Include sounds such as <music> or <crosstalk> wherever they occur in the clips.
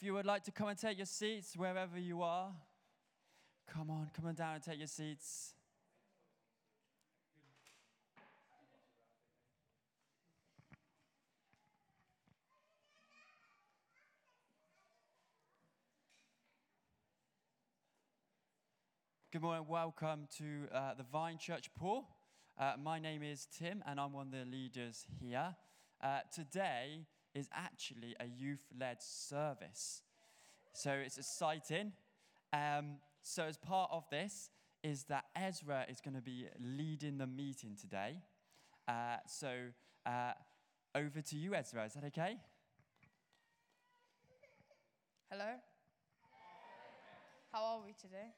If you would like to come and take your seats wherever you are, come on, come on down and take your seats. Good morning, welcome to uh, the Vine Church Poole. Uh, my name is Tim, and I'm one of the leaders here. Uh, today is actually a youth led service, so it's exciting. Um, so, as part of this, is that Ezra is going to be leading the meeting today. Uh, so, uh, over to you, Ezra. Is that okay? Hello? How are we today?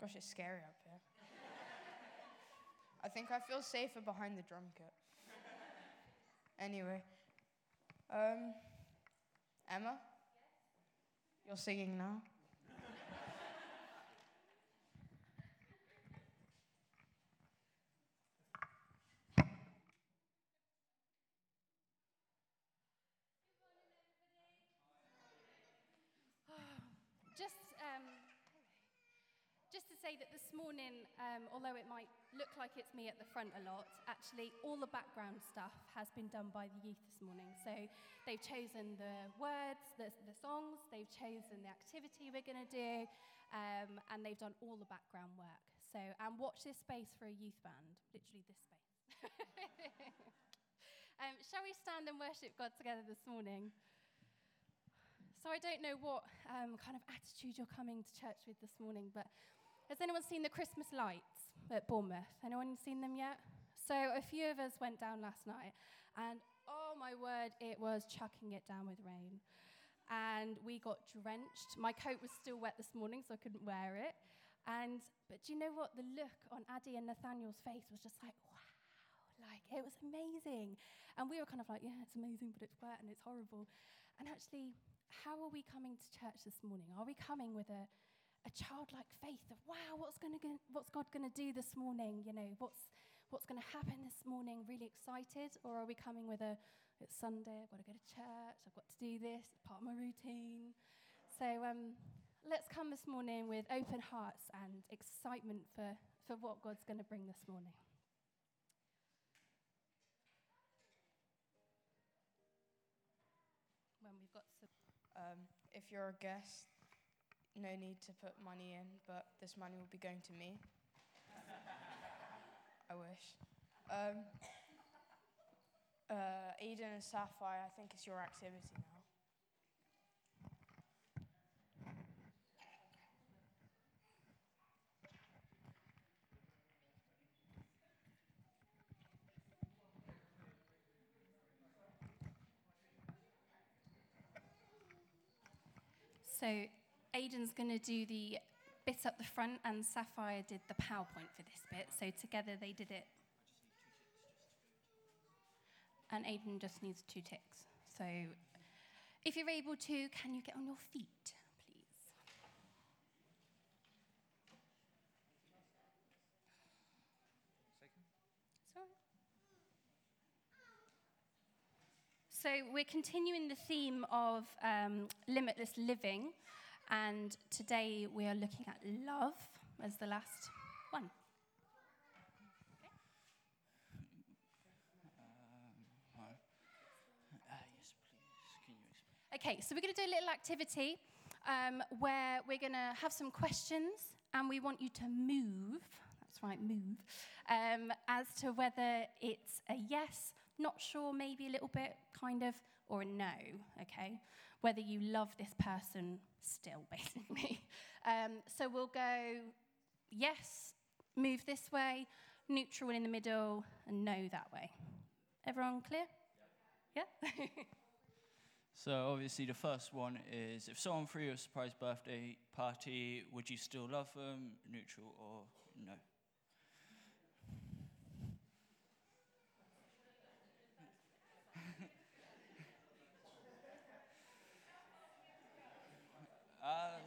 Gosh, it's scary up here. I think I feel safer behind the drum kit. Anyway, um, Emma, you're singing now. Just, um, just to say that this morning, um, although it might look like it's me at the front a lot, actually all the background stuff has been done by the youth this morning. So they've chosen the words, the, the songs, they've chosen the activity we're going to do, um, and they've done all the background work. So, and watch this space for a youth band, literally this space. <laughs> um, shall we stand and worship God together this morning? So I don't know what um, kind of attitude you're coming to church with this morning, but has anyone seen the Christmas lights at Bournemouth? Anyone seen them yet? So a few of us went down last night, and oh my word, it was chucking it down with rain. And we got drenched. My coat was still wet this morning, so I couldn't wear it. And but do you know what? The look on Addie and Nathaniel's face was just like, wow, like it was amazing. And we were kind of like, yeah, it's amazing, but it's wet and it's horrible. And actually, how are we coming to church this morning? Are we coming with a, a childlike faith of, wow, what's, gonna, what's God going to do this morning? You know, what's, what's going to happen this morning? Really excited? Or are we coming with a, it's Sunday, I've got to go to church, I've got to do this, it's part of my routine. So um, let's come this morning with open hearts and excitement for, for what God's going to bring this morning. When we've got some Um, if you're a guest, no need to put money in, but this money will be going to me. I wish. Um, uh, Eden and Sapphire, I think it's your activity now. So Aiden's going to do the bit up the front, and Sapphire did the PowerPoint for this bit. So together they did it. And Aiden just needs two ticks. So if you're able to, can you get on your feet, please? So we're continuing the theme of um, limitless living, and today we are looking at love as the last one. Okay, so we're going to do a little activity um, where we're going to have some questions, and we want you to move. That's right, move. Um, as to whether it's a yes, not sure, maybe a little bit, kind of, or a no, okay? Whether you love this person still, <laughs> basically. Um, so we'll go yes, move this way, neutral in the middle, and no that way. Everyone clear? Yeah? <laughs> So obviously the first one is if someone threw you a surprise birthday party, would you still love them, neutral or no? <laughs> Uh,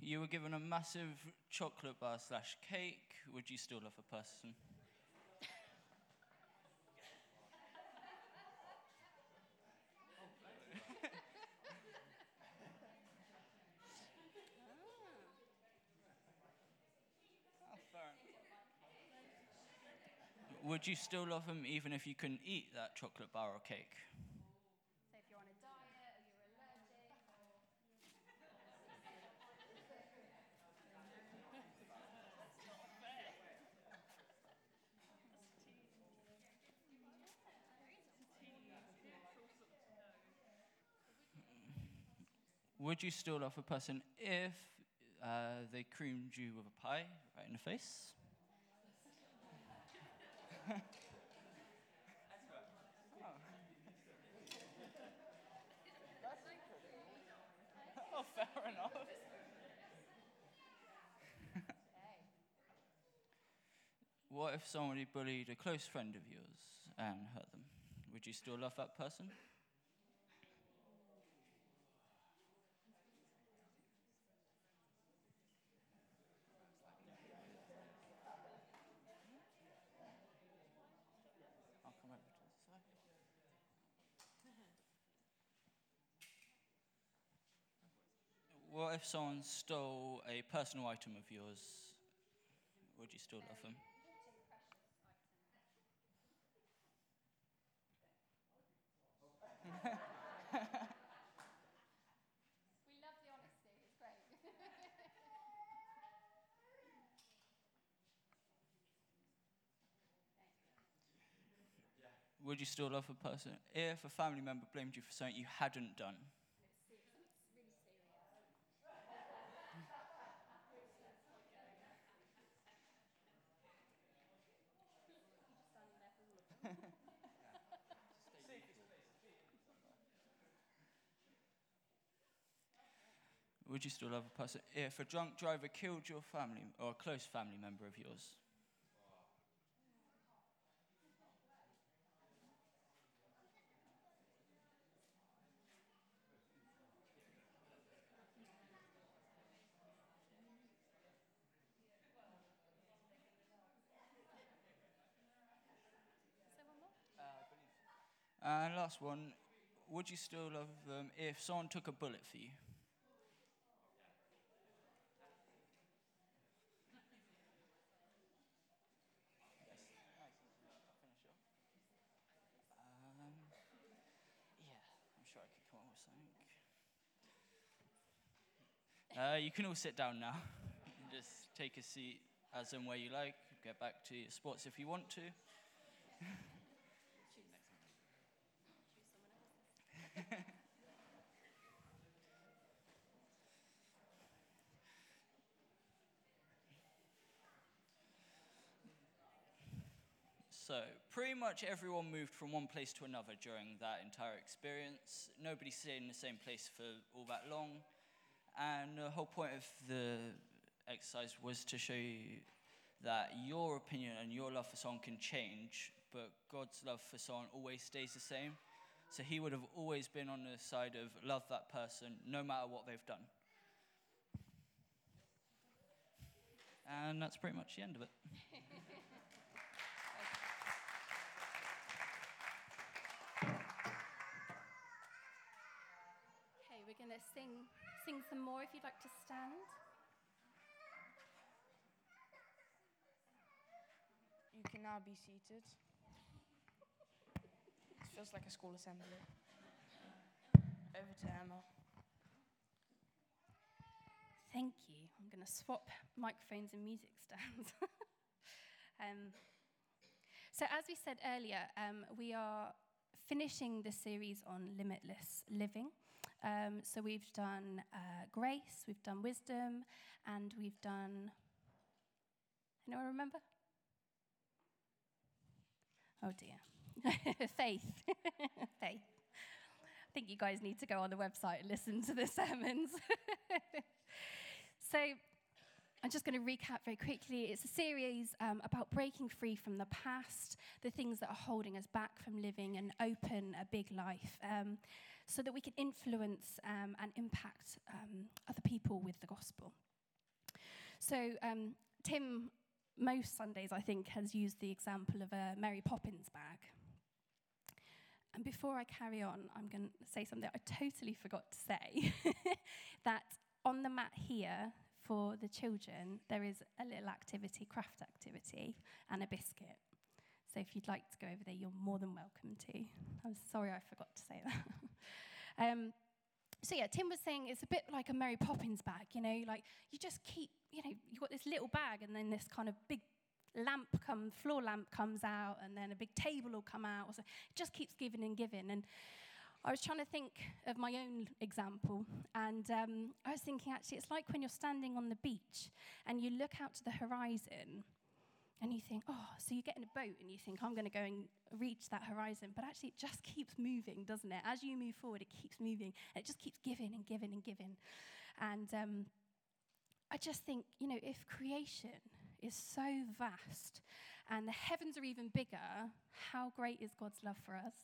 you were given a massive chocolate bar slash cake, would you still love a person? You still love them even if you couldn't eat that chocolate bar or cake? Would you still love a person if uh, they creamed you with a pie right in the face? Oh, fair enough. what if somebody bullied a close friend of yours and hurt them? Would you still love that person? I'll come over to this side. What if someone stole a personal item of yours? Would you still love them? <laughs> <laughs> Would you still love a person if a family member blamed you for something you hadn't done? Would you still love a person if a drunk driver killed your family or a close family member of yours? And last one, would you still love them if someone took a bullet for you? Um, yeah, I'm sure I could come up with something. Uh, you can all sit down now. Just take a seat as and where you like. Get back to your spots if you want to. <laughs> So, pretty much everyone moved from one place to another during that entire experience. Nobody stayed in the same place for all that long. And the whole point of the exercise was to show you that your opinion and your love for someone can change, but God's love for someone always stays the same. So, He would have always been on the side of love that person no matter what they've done. And that's pretty much the end of it. <laughs> Okay, we're going to sing, sing some more if you'd like to stand. You can now be seated. It feels like a school assembly. Over to Emma. Thank you. I'm going to swap microphones and music stands. <laughs> um, so, as we said earlier, um, we are finishing the series on limitless living. Um, so, we've done uh, grace, we've done wisdom, and we've done. Anyone remember? Oh dear. <laughs> Faith. <laughs> Faith. I think you guys need to go on the website and listen to the <laughs> sermons. so, I'm just going to recap very quickly. It's a series um, about breaking free from the past, the things that are holding us back from living an open a big life, um, so that we can influence um, and impact um, other people with the gospel. So, um, Tim, most Sundays, I think, has used the example of a Mary Poppins bag. And before I carry on, I'm going to say something I totally forgot to say <laughs> that on the mat here for the children, there is a little activity, craft activity, and a biscuit. So if you'd like to go over there, you're more than welcome to. I'm sorry I forgot to say that. <laughs> um, so yeah, Tim was saying it's a bit like a Mary Poppins bag, you know, like you just keep, you know, you've got this little bag and then this kind of big lamp come, floor lamp comes out and then a big table will come out. So it just keeps giving and giving. And I was trying to think of my own example, and um, I was thinking actually, it's like when you're standing on the beach and you look out to the horizon and you think, oh, so you get in a boat and you think, I'm going to go and reach that horizon. But actually, it just keeps moving, doesn't it? As you move forward, it keeps moving. And it just keeps giving and giving and giving. And um, I just think, you know, if creation is so vast and the heavens are even bigger, how great is God's love for us?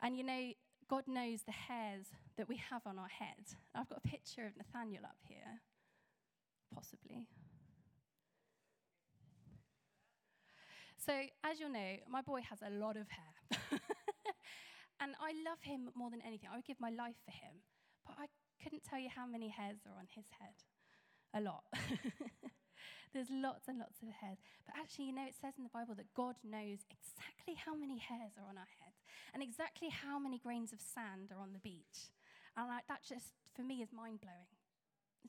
And you know, God knows the hairs that we have on our head. I've got a picture of Nathaniel up here, possibly. So, as you'll know, my boy has a lot of hair. <laughs> and I love him more than anything. I would give my life for him. But I couldn't tell you how many hairs are on his head. A lot. <laughs> There's lots and lots of hairs. But actually, you know, it says in the Bible that God knows exactly how many hairs are on our head and exactly how many grains of sand are on the beach. And that just, for me, is mind blowing.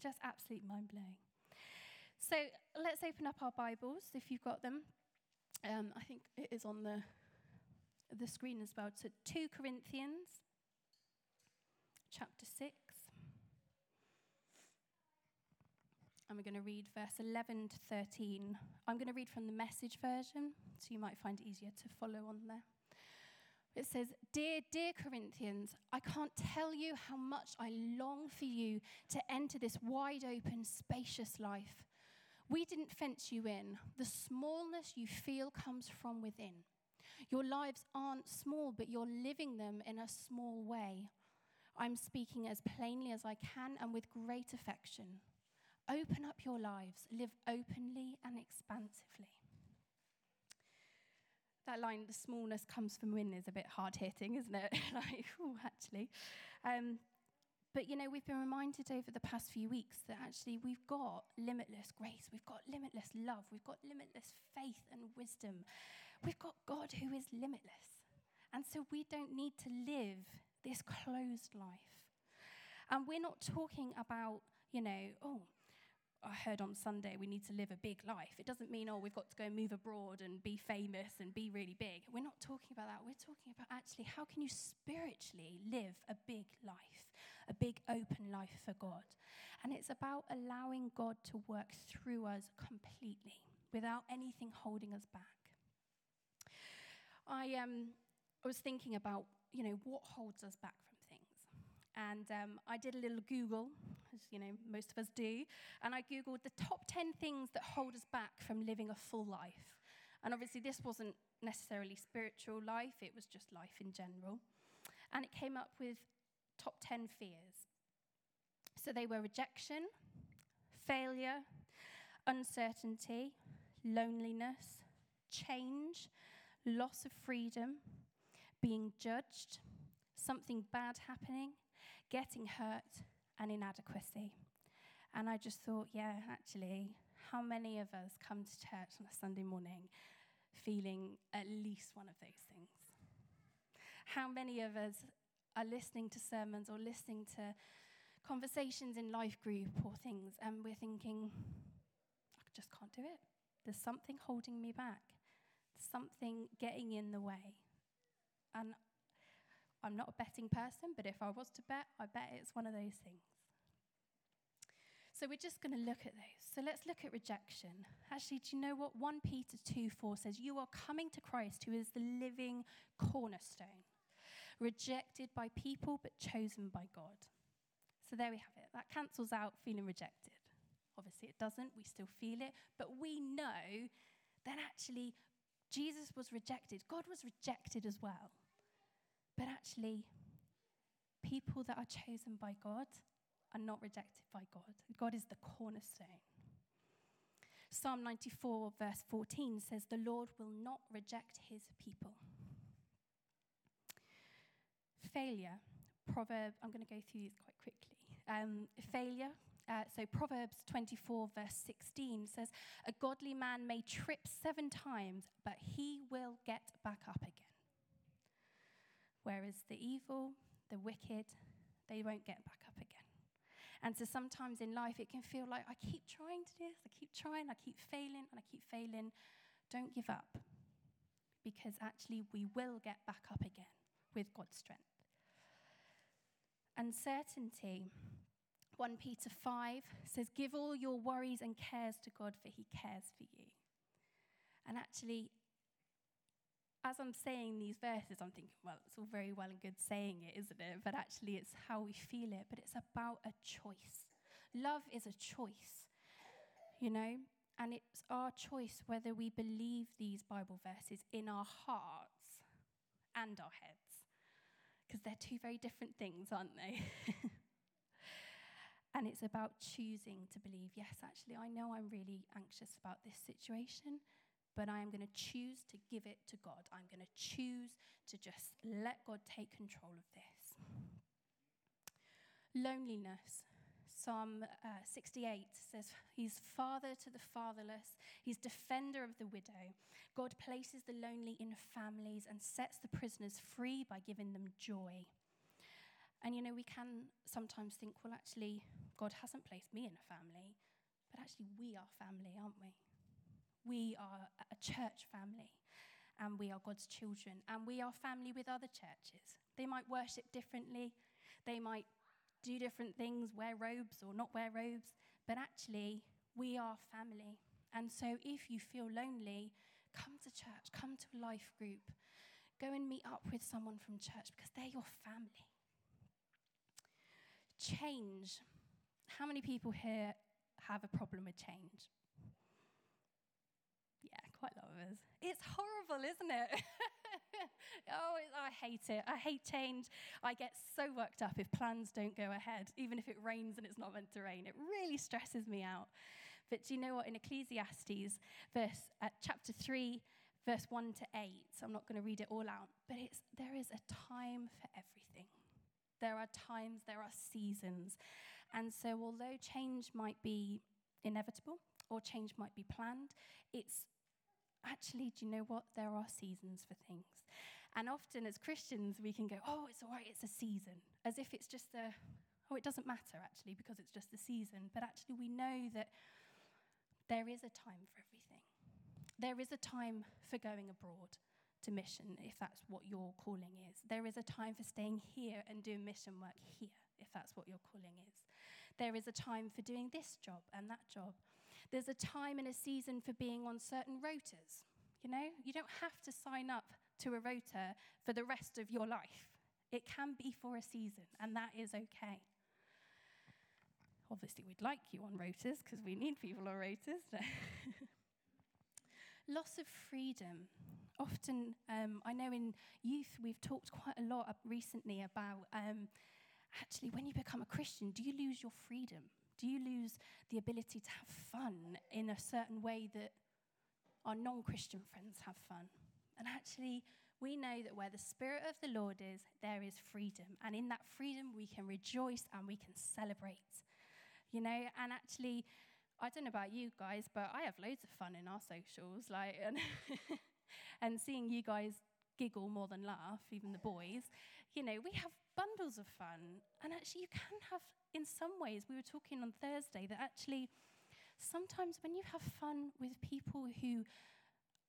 Just absolute mind blowing. So let's open up our Bibles if you've got them. Um, I think it is on the, the screen as well. So 2 Corinthians chapter 6. And we're going to read verse 11 to 13. I'm going to read from the message version, so you might find it easier to follow on there. It says, Dear, dear Corinthians, I can't tell you how much I long for you to enter this wide open, spacious life. We didn't fence you in. The smallness you feel comes from within. Your lives aren't small, but you're living them in a small way. I'm speaking as plainly as I can and with great affection. Open up your lives, live openly and expansively. That line, the smallness comes from within, is a bit hard hitting, isn't it? <laughs> like, ooh, actually. Um, but you know, we've been reminded over the past few weeks that actually we've got limitless grace, we've got limitless love, we've got limitless faith and wisdom. We've got God who is limitless. And so we don't need to live this closed life. And we're not talking about, you know, oh, I heard on Sunday we need to live a big life. It doesn't mean, oh, we've got to go move abroad and be famous and be really big. We're not talking about that. We're talking about actually how can you spiritually live a big life, a big open life for God. And it's about allowing God to work through us completely without anything holding us back. I, um, I was thinking about, you know, what holds us back from things. And um, I did a little Google as you know most of us do, and I googled the top 10 things that hold us back from living a full life. And obviously this wasn't necessarily spiritual life, it was just life in general. And it came up with top 10 fears. So they were rejection, failure, uncertainty, loneliness, change, loss of freedom, being judged, something bad happening, getting hurt, and inadequacy. And I just thought, yeah, actually, how many of us come to church on a Sunday morning feeling at least one of those things? How many of us are listening to sermons or listening to conversations in life group or things, and we're thinking, I just can't do it. There's something holding me back, something getting in the way. And I'm not a betting person, but if I was to bet, I bet it's one of those things. So we're just going to look at those. So let's look at rejection. Actually, do you know what? 1 Peter 2 4 says, You are coming to Christ, who is the living cornerstone, rejected by people, but chosen by God. So there we have it. That cancels out feeling rejected. Obviously, it doesn't. We still feel it. But we know that actually Jesus was rejected. God was rejected as well. But actually, people that are chosen by God are not rejected by God. God is the cornerstone. Psalm 94, verse 14 says, The Lord will not reject his people. Failure, proverb, I'm going to go through these quite quickly. Um, failure, uh, so Proverbs 24, verse 16 says, A godly man may trip seven times, but he will get back up again. Whereas the evil, the wicked, they won't get back up again. And so sometimes in life it can feel like I keep trying to do this, I keep trying, I keep failing, and I keep failing. Don't give up. Because actually we will get back up again with God's strength. Uncertainty. 1 Peter 5 says, Give all your worries and cares to God, for he cares for you. And actually, as I'm saying these verses, I'm thinking, well, it's all very well and good saying it, isn't it? But actually, it's how we feel it. But it's about a choice. Love is a choice, you know? And it's our choice whether we believe these Bible verses in our hearts and our heads. Because they're two very different things, aren't they? <laughs> and it's about choosing to believe, yes, actually, I know I'm really anxious about this situation but I am going to choose to give it to God. I'm going to choose to just let God take control of this. Loneliness. Psalm uh, 68 says, He's father to the fatherless, He's defender of the widow. God places the lonely in families and sets the prisoners free by giving them joy. And you know, we can sometimes think, well, actually, God hasn't placed me in a family, but actually, we are family, aren't we? We are a church family and we are God's children and we are family with other churches. They might worship differently, they might do different things, wear robes or not wear robes, but actually, we are family. And so, if you feel lonely, come to church, come to a life group, go and meet up with someone from church because they're your family. Change. How many people here have a problem with change? Yeah, quite a lot of us. It's horrible, isn't it? <laughs> <laughs> oh, I hate it. I hate change. I get so worked up if plans don't go ahead, even if it rains and it's not meant to rain. It really stresses me out. But do you know what? In Ecclesiastes, verse uh, chapter three, verse one to eight. So I'm not going to read it all out, but it's there is a time for everything. There are times, there are seasons, and so although change might be inevitable or change might be planned, it's actually, do you know what? There are seasons for things. And often as Christians, we can go, oh, it's all right, it's a season, as if it's just a, oh, it doesn't matter actually because it's just a season. But actually, we know that there is a time for everything. There is a time for going abroad to mission, if that's what your calling is. There is a time for staying here and doing mission work here, if that's what your calling is. There is a time for doing this job and that job. There's a time and a season for being on certain rotas. You know, you don't have to sign up to a rota for the rest of your life. It can be for a season, and that is okay. Obviously, we'd like you on rotas because we need people on rotas. <laughs> Loss of freedom. Often, um, I know in youth we've talked quite a lot recently about um, actually when you become a Christian, do you lose your freedom? Do you lose the ability to have fun in a certain way that our non Christian friends have fun? And actually, we know that where the Spirit of the Lord is, there is freedom. And in that freedom, we can rejoice and we can celebrate. You know, and actually, I don't know about you guys, but I have loads of fun in our socials. Like, and, <laughs> and seeing you guys giggle more than laugh, even the boys, you know, we have bundles of fun. And actually, you can have in some ways, we were talking on Thursday that actually sometimes when you have fun with people who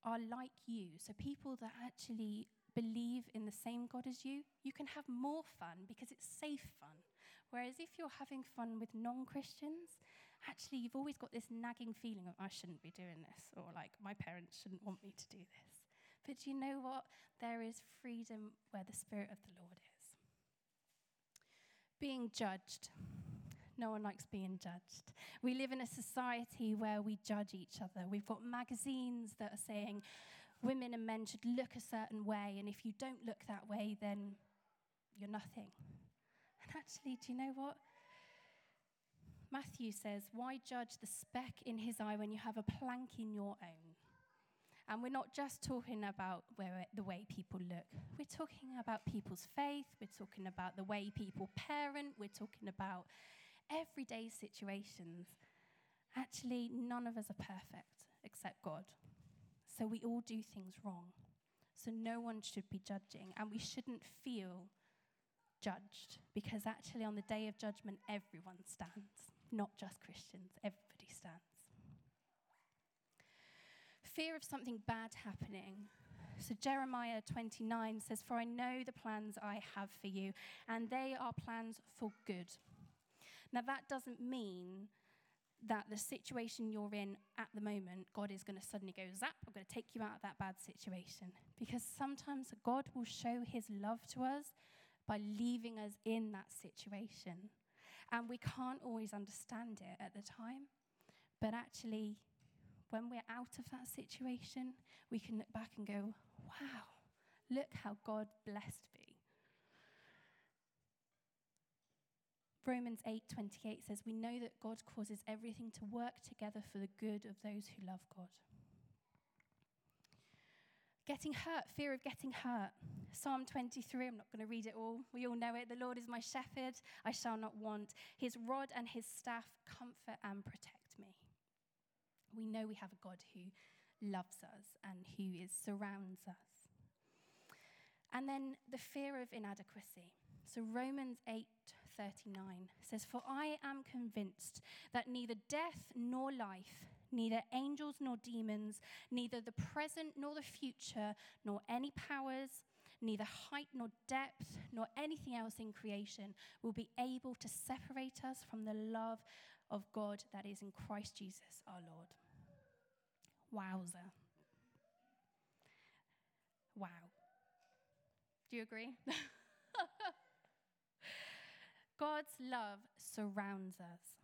are like you, so people that actually believe in the same God as you, you can have more fun because it's safe fun. Whereas if you're having fun with non Christians, actually you've always got this nagging feeling of, I shouldn't be doing this, or like, my parents shouldn't want me to do this. But do you know what? There is freedom where the Spirit of the Lord is being judged. No one likes being judged. We live in a society where we judge each other. We've got magazines that are saying women and men should look a certain way, and if you don't look that way, then you're nothing. And actually, do you know what? Matthew says, Why judge the speck in his eye when you have a plank in your own? And we're not just talking about where, the way people look. We're talking about people's faith. We're talking about the way people parent. We're talking about everyday situations. Actually, none of us are perfect except God. So we all do things wrong. So no one should be judging, and we shouldn't feel judged because actually, on the day of judgment, everyone stands, not just Christians, everybody stands. Fear of something bad happening. So, Jeremiah 29 says, For I know the plans I have for you, and they are plans for good. Now, that doesn't mean that the situation you're in at the moment, God is going to suddenly go, Zap, I'm going to take you out of that bad situation. Because sometimes God will show his love to us by leaving us in that situation. And we can't always understand it at the time. But actually, when we're out of that situation, we can look back and go, wow, look how God blessed me. Romans 8:28 says we know that God causes everything to work together for the good of those who love God. Getting hurt, fear of getting hurt. Psalm 23, I'm not going to read it all. We all know it. The Lord is my shepherd, I shall not want. His rod and his staff comfort and protect. We know we have a God who loves us and who is, surrounds us. And then the fear of inadequacy. So Romans 8:39 says, For I am convinced that neither death nor life, neither angels nor demons, neither the present nor the future, nor any powers, neither height nor depth, nor anything else in creation will be able to separate us from the love of God that is in Christ Jesus our Lord. Wowza. Wow. Do you agree? <laughs> God's love surrounds us.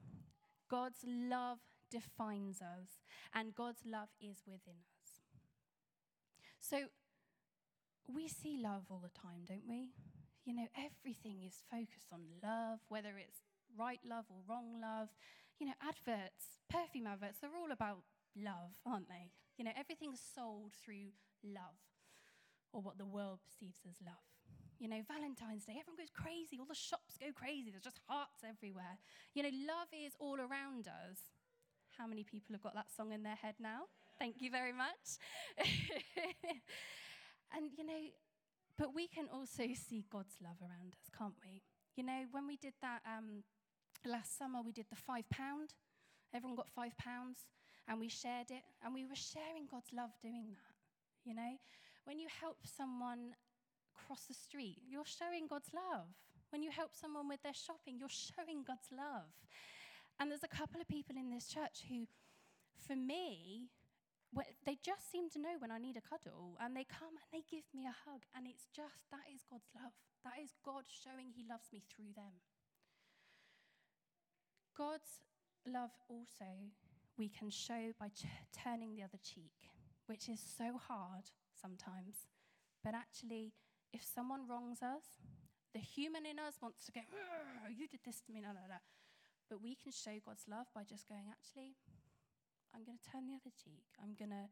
God's love defines us, and God's love is within us. So we see love all the time, don't we? You know, everything is focused on love, whether it's right love or wrong love. You know, adverts, perfume adverts, they're all about love, aren't they? You know, everything's sold through love or what the world perceives as love. You know, Valentine's Day, everyone goes crazy. All the shops go crazy. There's just hearts everywhere. You know, love is all around us. How many people have got that song in their head now? Thank you very much. <laughs> and, you know, but we can also see God's love around us, can't we? You know, when we did that um, last summer, we did the five pound. Everyone got five pounds and we shared it, and we were sharing God's love doing that. You know, when you help someone cross the street, you're showing God's love. When you help someone with their shopping, you're showing God's love. And there's a couple of people in this church who, for me, they just seem to know when I need a cuddle and they come and they give me a hug. And it's just, that is God's love. That is God showing He loves me through them. God's love also we can show by ch- turning the other cheek, which is so hard sometimes. But actually, if someone wrongs us, the human in us wants to go, you did this to me, no, no, no. But we can show God's love by just going, actually, I'm going to turn the other cheek. I'm going to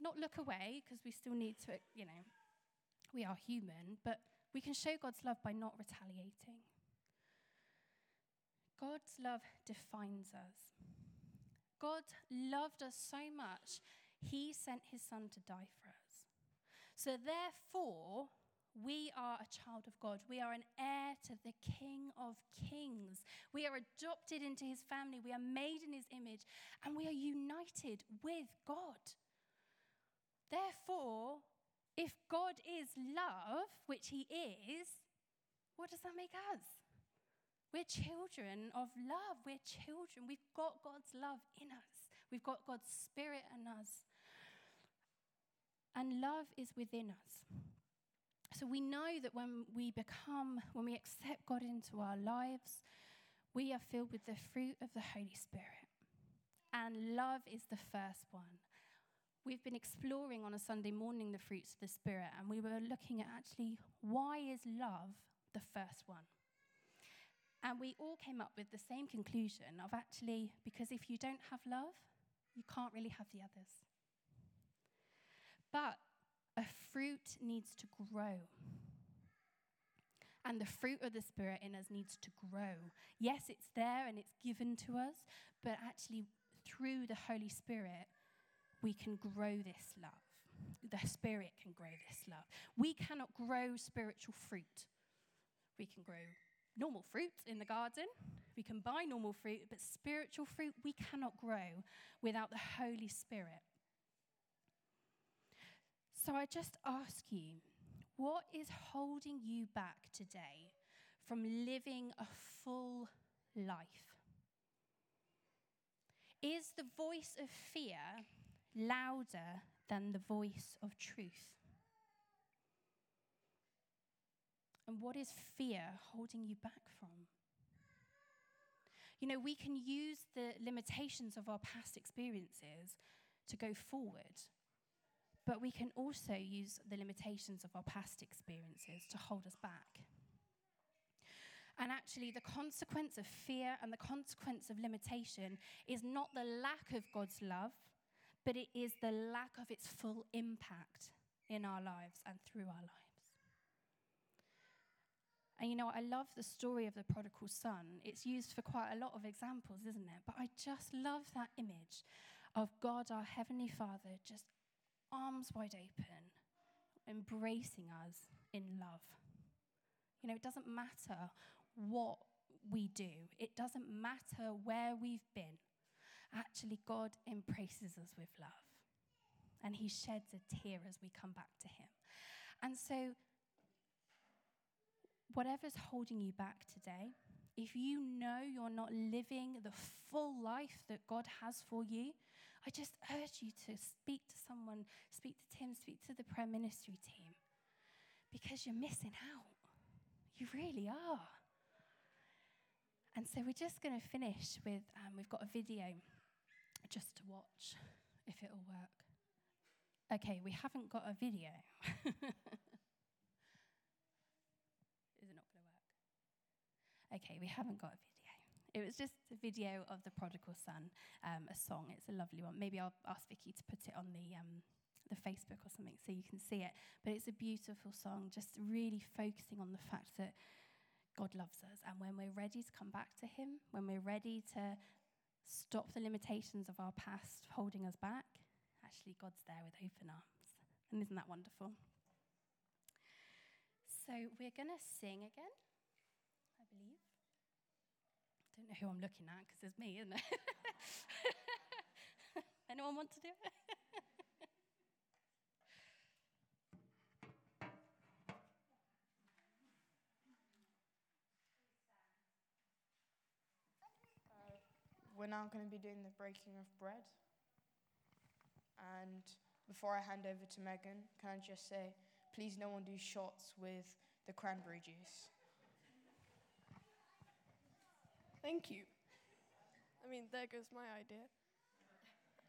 not look away because we still need to, you know, we are human, but we can show God's love by not retaliating. God's love defines us. God loved us so much, he sent his son to die for us. So, therefore, we are a child of God. We are an heir to the King of Kings. We are adopted into his family. We are made in his image, and we are united with God. Therefore, if God is love, which he is, what does that make us? We're children of love. We're children. We've got God's love in us, we've got God's spirit in us. And love is within us. So we know that when we become, when we accept God into our lives, we are filled with the fruit of the Holy Spirit. And love is the first one. We've been exploring on a Sunday morning the fruits of the Spirit, and we were looking at actually why is love the first one? And we all came up with the same conclusion of actually, because if you don't have love, you can't really have the others. But a fruit needs to grow. And the fruit of the Spirit in us needs to grow. Yes, it's there and it's given to us, but actually, through the Holy Spirit, we can grow this love. The Spirit can grow this love. We cannot grow spiritual fruit. We can grow normal fruit in the garden. We can buy normal fruit, but spiritual fruit we cannot grow without the Holy Spirit. So I just ask you, what is holding you back today from living a full life? Is the voice of fear louder than the voice of truth? And what is fear holding you back from? You know, we can use the limitations of our past experiences to go forward, but we can also use the limitations of our past experiences to hold us back. And actually, the consequence of fear and the consequence of limitation is not the lack of God's love, but it is the lack of its full impact in our lives and through our lives. And you know, I love the story of the prodigal son. It's used for quite a lot of examples, isn't it? But I just love that image of God, our Heavenly Father, just arms wide open, embracing us in love. You know, it doesn't matter what we do, it doesn't matter where we've been. Actually, God embraces us with love. And He sheds a tear as we come back to Him. And so, whatever's holding you back today, if you know you're not living the full life that God has for you, I just urge you to speak to someone, speak to Tim, speak to the prayer ministry team, because you're missing out. You really are. And so we're just going to finish with um, we've got a video just to watch if it'll work. Okay, we haven't got a video. <laughs> Is it not going to work? Okay, we haven't got a video. It was just a video of the prodigal son, um, a song. It's a lovely one. Maybe I'll ask Vicky to put it on the um, the Facebook or something so you can see it. But it's a beautiful song, just really focusing on the fact that God loves us, and when we're ready to come back to Him, when we're ready to stop the limitations of our past holding us back, actually God's there with open arms. And isn't that wonderful? So we're going to sing again. Don't know who I'm looking at because there's me, isn't it? <laughs> Anyone want to do it? Uh, we're now going to be doing the breaking of bread. And before I hand over to Megan, can I just say, please no one do shots with the cranberry juice. Thank you. I mean, there goes my idea.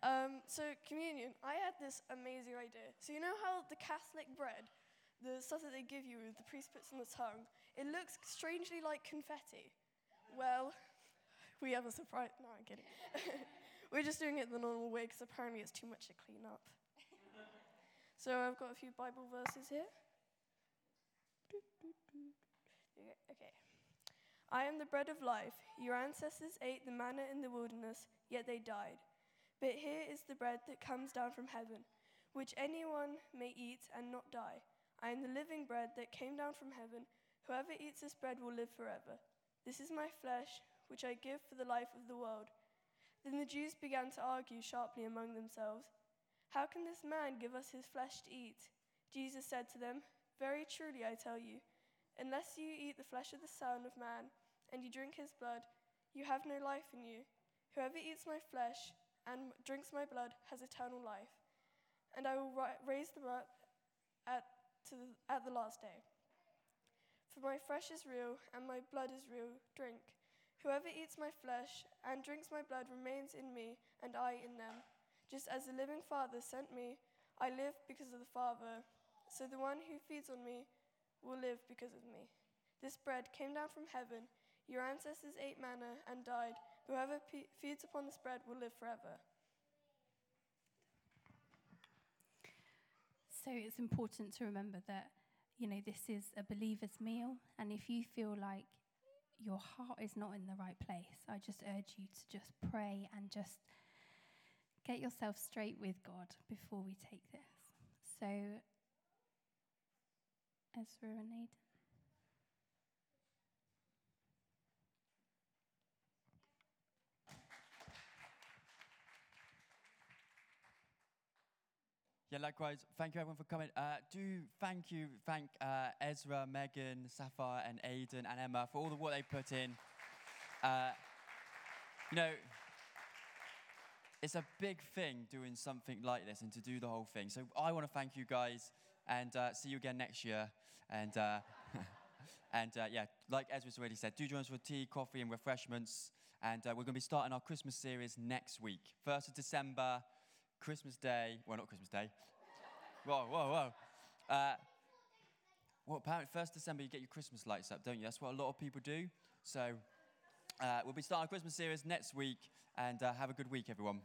Um, so, communion, I had this amazing idea. So, you know how the Catholic bread, the stuff that they give you the priest puts on the tongue, it looks strangely like confetti. Well, <laughs> we have a surprise. No, I'm kidding. <laughs> We're just doing it the normal way because apparently it's too much to clean up. <laughs> so, I've got a few Bible verses here. Okay. I am the bread of life. Your ancestors ate the manna in the wilderness, yet they died. But here is the bread that comes down from heaven, which anyone may eat and not die. I am the living bread that came down from heaven. Whoever eats this bread will live forever. This is my flesh, which I give for the life of the world. Then the Jews began to argue sharply among themselves How can this man give us his flesh to eat? Jesus said to them, Very truly I tell you, Unless you eat the flesh of the Son of Man and you drink his blood, you have no life in you. Whoever eats my flesh and drinks my blood has eternal life, and I will ri- raise them up at, the, at the last day. For my flesh is real and my blood is real. Drink. Whoever eats my flesh and drinks my blood remains in me, and I in them. Just as the living Father sent me, I live because of the Father. So the one who feeds on me will live because of me. This bread came down from heaven. Your ancestors ate manna and died. Whoever pe- feeds upon this bread will live forever. So it's important to remember that, you know, this is a believer's meal. And if you feel like your heart is not in the right place, I just urge you to just pray and just get yourself straight with God before we take this. So, Ezra and Aidan. Yeah, likewise. Thank you everyone for coming. Uh, do thank you, thank uh, Ezra, Megan, Sapphire, and Aidan and Emma for all the work they put in. Uh, you know, it's a big thing doing something like this and to do the whole thing. So I want to thank you guys and uh, see you again next year. And uh, <laughs> and uh, yeah, like Ezra's already said, do join us for tea, coffee, and refreshments. And uh, we're going to be starting our Christmas series next week, first of December. Christmas Day. Well, not Christmas Day. <laughs> whoa, whoa, whoa. Uh, well, apparently, 1st December, you get your Christmas lights up, don't you? That's what a lot of people do. So, uh, we'll be starting our Christmas series next week, and uh, have a good week, everyone.